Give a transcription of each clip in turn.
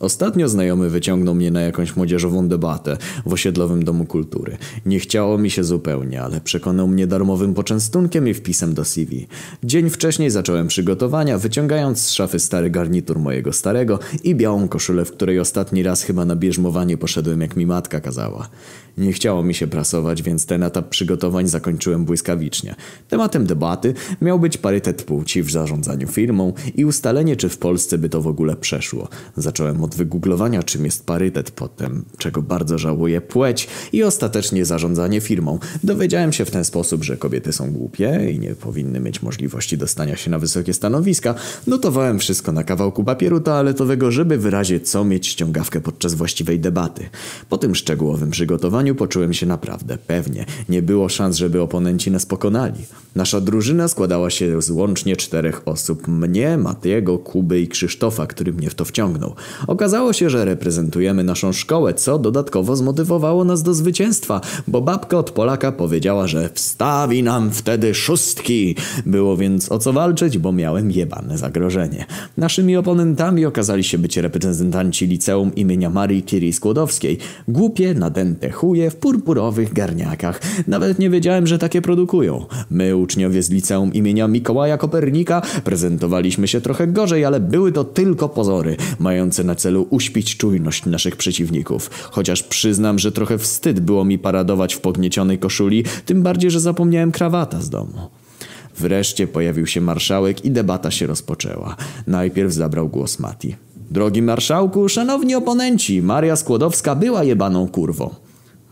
Ostatnio znajomy wyciągnął mnie na jakąś młodzieżową debatę w osiedlowym domu kultury. Nie chciało mi się zupełnie, ale przekonał mnie darmowym poczęstunkiem i wpisem do CV. Dzień wcześniej zacząłem przygotowania, wyciągając z szafy stary garnitur mojego starego i białą koszulę, w której ostatni raz chyba na bierzmowanie poszedłem jak mi matka kazała. Nie chciało mi się prasować, więc ten etap przygotowań zakończyłem błyskawicznie. Tematem debaty miał być parytet płci w zarządzaniu firmą i ustalenie, czy w Polsce by to w ogóle przeszło. Zacząłem od wygooglowania, czym jest parytet, potem, czego bardzo żałuję, płeć i ostatecznie zarządzanie firmą. Dowiedziałem się w ten sposób, że kobiety są głupie i nie powinny mieć możliwości dostania się na wysokie stanowiska. Notowałem wszystko na kawałku papieru toaletowego, żeby wyrazić co mieć ściągawkę podczas właściwej debaty. Po tym szczegółowym przygotowaniu poczułem się naprawdę pewnie. Nie było szans, żeby oponenci nas pokonali. Nasza drużyna składała się z łącznie czterech osób. Mnie, Matiego, Kuby i Krzysztofa, który mnie w to wciągnął. Okazało się, że reprezentujemy naszą szkołę, co dodatkowo zmotywowało nas do zwycięstwa, bo babka od Polaka powiedziała, że wstawi nam wtedy szóstki. Było więc o co walczyć, bo miałem jebane zagrożenie. Naszymi oponentami okazali się być reprezentanci liceum imienia Marii Curie Skłodowskiej. Głupie, nadęte chuje w purpurowych garniakach. Nawet nie wiedziałem, że takie produkują. My, uczniowie z liceum imienia Mikołaja Kopernika, prezentowaliśmy się trochę gorzej, ale były to tylko pozory, mające na celu uśpić czujność naszych przeciwników. Chociaż przyznam, że trochę wstyd było mi paradować w pogniecionej koszuli, tym bardziej, że zapomniałem krawata z domu. Wreszcie pojawił się marszałek i debata się rozpoczęła. Najpierw zabrał głos Mati. Drogi marszałku, szanowni oponenci, Maria Skłodowska była jebaną kurwą.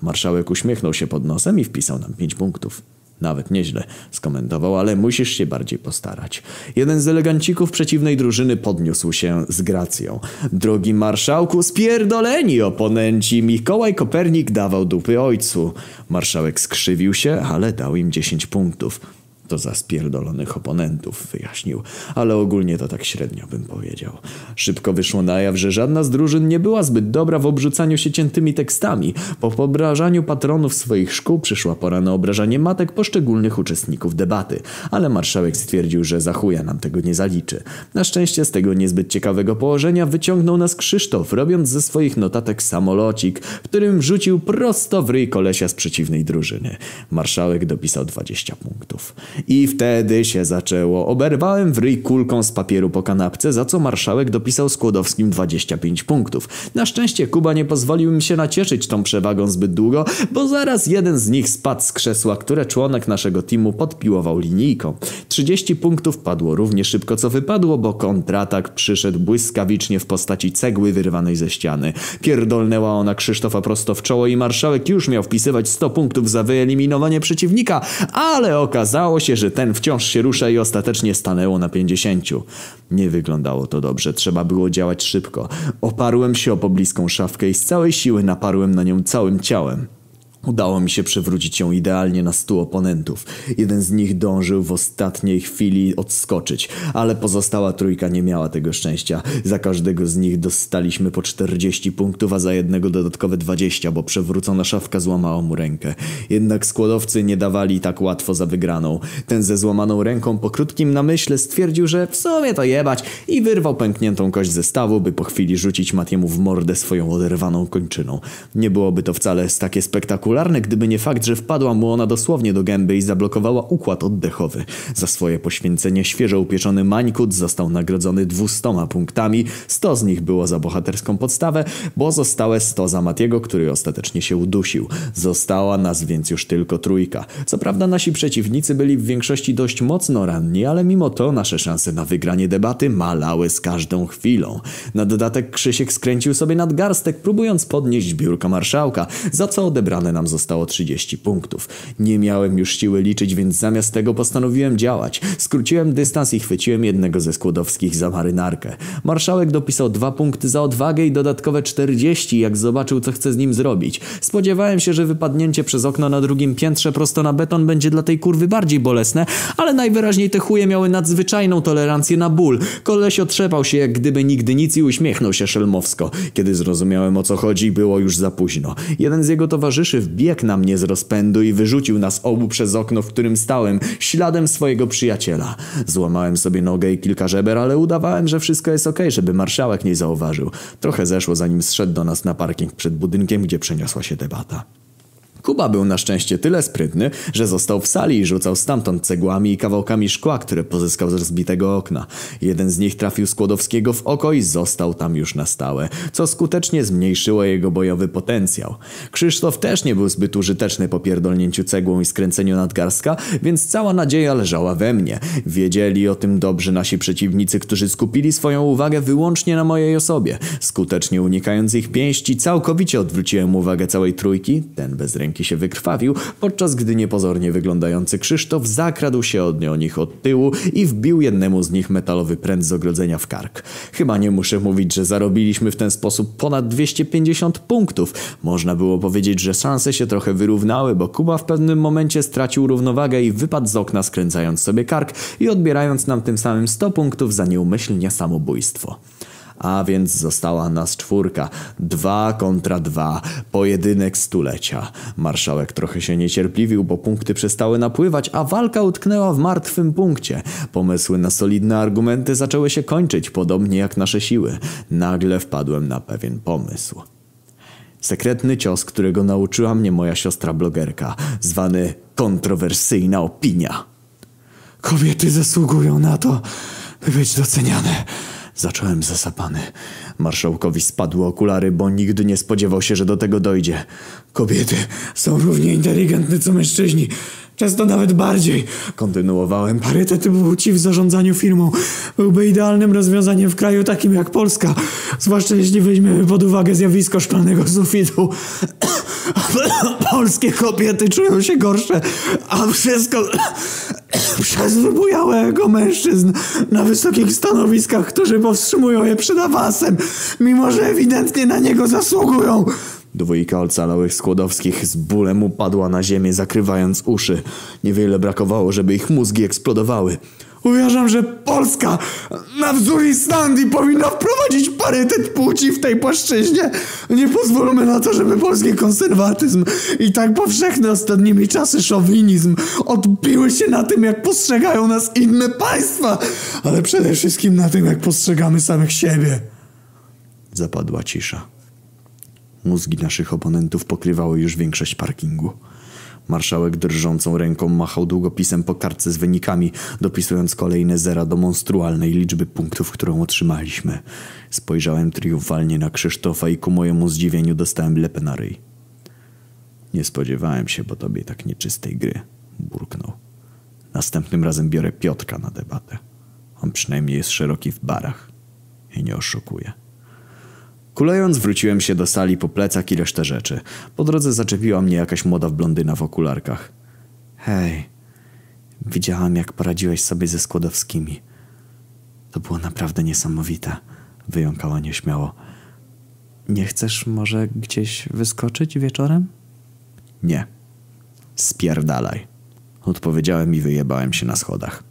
Marszałek uśmiechnął się pod nosem i wpisał nam pięć punktów. Nawet nieźle, skomentował, ale musisz się bardziej postarać. Jeden z elegancików przeciwnej drużyny podniósł się z gracją. Drogi marszałku, spierdoleni oponenci! Mikołaj Kopernik dawał dupy ojcu. Marszałek skrzywił się, ale dał im dziesięć punktów. To za spierdolonych oponentów, wyjaśnił. Ale ogólnie to tak średnio bym powiedział. Szybko wyszło na jaw, że żadna z drużyn nie była zbyt dobra w obrzucaniu się ciętymi tekstami. Po obrażaniu patronów swoich szkół przyszła pora na obrażanie matek poszczególnych uczestników debaty. Ale marszałek stwierdził, że za chuja nam tego nie zaliczy. Na szczęście z tego niezbyt ciekawego położenia wyciągnął nas Krzysztof, robiąc ze swoich notatek samolocik, którym wrzucił prosto w ryj kolesia z przeciwnej drużyny. Marszałek dopisał 20 punktów. I wtedy się zaczęło. Oberwałem w ryj kulką z papieru po kanapce, za co marszałek dopisał Skłodowskim 25 punktów. Na szczęście Kuba nie pozwolił mi się nacieszyć tą przewagą zbyt długo, bo zaraz jeden z nich spadł z krzesła, które członek naszego teamu podpiłował linijką. 30 punktów padło równie szybko co wypadło, bo kontratak przyszedł błyskawicznie w postaci cegły wyrwanej ze ściany. Pierdolnęła ona Krzysztofa prosto w czoło i marszałek już miał wpisywać 100 punktów za wyeliminowanie przeciwnika, ale okazało się, się, że ten wciąż się rusza i ostatecznie stanęło na pięćdziesięciu. Nie wyglądało to dobrze, trzeba było działać szybko. Oparłem się o pobliską szafkę i z całej siły naparłem na nią całym ciałem. Udało mi się przewrócić ją idealnie na stu oponentów. Jeden z nich dążył w ostatniej chwili odskoczyć, ale pozostała trójka nie miała tego szczęścia. Za każdego z nich dostaliśmy po 40 punktów, a za jednego dodatkowe 20, bo przewrócona szafka złamała mu rękę. Jednak składowcy nie dawali tak łatwo za wygraną. Ten ze złamaną ręką po krótkim namyśle stwierdził, że w sumie to jebać i wyrwał pękniętą kość ze stawu, by po chwili rzucić Matiemu w mordę swoją oderwaną kończyną. Nie byłoby to wcale takie spektakularne, spektakularne, gdyby nie fakt, że wpadła mu ona dosłownie do gęby i zablokowała układ oddechowy. Za swoje poświęcenie świeżo upieczony Mańkut został nagrodzony dwustoma punktami, sto z nich było za bohaterską podstawę, bo zostałe sto za Matiego, który ostatecznie się udusił. Została nas więc już tylko trójka. Co prawda nasi przeciwnicy byli w większości dość mocno ranni, ale mimo to nasze szanse na wygranie debaty malały z każdą chwilą. Na dodatek Krzysiek skręcił sobie nadgarstek, próbując podnieść biurko marszałka, za co odebrane nam zostało 30 punktów. Nie miałem już siły liczyć, więc zamiast tego postanowiłem działać. Skróciłem dystans i chwyciłem jednego ze skłodowskich za marynarkę. Marszałek dopisał dwa punkty za odwagę i dodatkowe 40, jak zobaczył, co chce z nim zrobić. Spodziewałem się, że wypadnięcie przez okno na drugim piętrze prosto na beton będzie dla tej kurwy bardziej bolesne, ale najwyraźniej te chuje miały nadzwyczajną tolerancję na ból. Koleś otrzepał się jak gdyby nigdy nic i uśmiechnął się szelmowsko. Kiedy zrozumiałem o co chodzi, było już za późno. Jeden z jego towarzyszy wbiegł na mnie z rozpędu i wyrzucił nas obu przez okno, w którym stałem, śladem swojego przyjaciela. Złamałem sobie nogę i kilka żeber, ale udawałem, że wszystko jest okej, żeby marszałek nie zauważył. Trochę zeszło, zanim zszedł do nas na parking przed budynkiem, gdzie przeniosła się debata. Kuba był na szczęście tyle sprytny, że został w sali i rzucał stamtąd cegłami i kawałkami szkła, które pozyskał z rozbitego okna. Jeden z nich trafił Skłodowskiego w oko i został tam już na stałe, co skutecznie zmniejszyło jego bojowy potencjał. Krzysztof też nie był zbyt użyteczny po pierdolnięciu cegłą i skręceniu nadgarstka, więc cała nadzieja leżała we mnie. Wiedzieli o tym dobrze nasi przeciwnicy, którzy skupili swoją uwagę wyłącznie na mojej osobie. Skutecznie unikając ich pięści, całkowicie odwróciłem uwagę całej trójki, ten bez ręki się wykrwawił, podczas gdy niepozornie wyglądający Krzysztof zakradł się od nich od tyłu i wbił jednemu z nich metalowy pręt z ogrodzenia w kark. Chyba nie muszę mówić, że zarobiliśmy w ten sposób ponad 250 punktów. Można było powiedzieć, że szanse się trochę wyrównały, bo Kuba w pewnym momencie stracił równowagę i wypadł z okna skręcając sobie kark i odbierając nam tym samym 100 punktów za nieumyślnie samobójstwo. A więc została nas czwórka. Dwa kontra dwa. Pojedynek stulecia. Marszałek trochę się niecierpliwił, bo punkty przestały napływać, a walka utknęła w martwym punkcie. Pomysły na solidne argumenty zaczęły się kończyć, podobnie jak nasze siły. Nagle wpadłem na pewien pomysł. Sekretny cios, którego nauczyła mnie moja siostra blogerka, zwany kontrowersyjna opinia. Kobiety zasługują na to, by być doceniane. Zacząłem zasapany. Marszałkowi spadły okulary, bo nigdy nie spodziewał się, że do tego dojdzie. Kobiety są równie inteligentne co mężczyźni. Często nawet bardziej. Kontynuowałem. Parytet płci w zarządzaniu firmą byłby idealnym rozwiązaniem w kraju takim jak Polska. Zwłaszcza jeśli weźmiemy pod uwagę zjawisko szklanego sufitu. Polskie kobiety czują się gorsze, a wszystko przez wybujałego mężczyzn na wysokich stanowiskach, którzy powstrzymują je przed awansem, mimo że ewidentnie na niego zasługują. Dwójka ocalałych Skłodowskich z bólem upadła na ziemię, zakrywając uszy. Niewiele brakowało, żeby ich mózgi eksplodowały. Uważam, że Polska na wzór Islandii powinna wprowadzić parytet płci w tej płaszczyźnie. Nie pozwólmy na to, żeby polski konserwatyzm i tak powszechny ostatnimi czasy szowinizm odbiły się na tym, jak postrzegają nas inne państwa, ale przede wszystkim na tym, jak postrzegamy samych siebie. Zapadła cisza. Mózgi naszych oponentów pokrywały już większość parkingu. Marszałek drżącą ręką machał długopisem po kartce z wynikami, dopisując kolejne zera do monstrualnej liczby punktów, którą otrzymaliśmy. Spojrzałem triumfalnie na Krzysztofa i ku mojemu zdziwieniu dostałem lepę na ryj. Nie spodziewałem się po tobie tak nieczystej gry, burknął. Następnym razem biorę Piotrka na debatę. On przynajmniej jest szeroki w barach i nie oszukuje. Kulejąc wróciłem się do sali po plecach i resztę rzeczy. Po drodze zaczepiła mnie jakaś młoda blondyna w okularkach. Hej, widziałam jak poradziłeś sobie ze Skłodowskimi. To było naprawdę niesamowite, wyjąkała nieśmiało. Nie chcesz może gdzieś wyskoczyć wieczorem? Nie. Spierdalaj. Odpowiedziałem i wyjebałem się na schodach.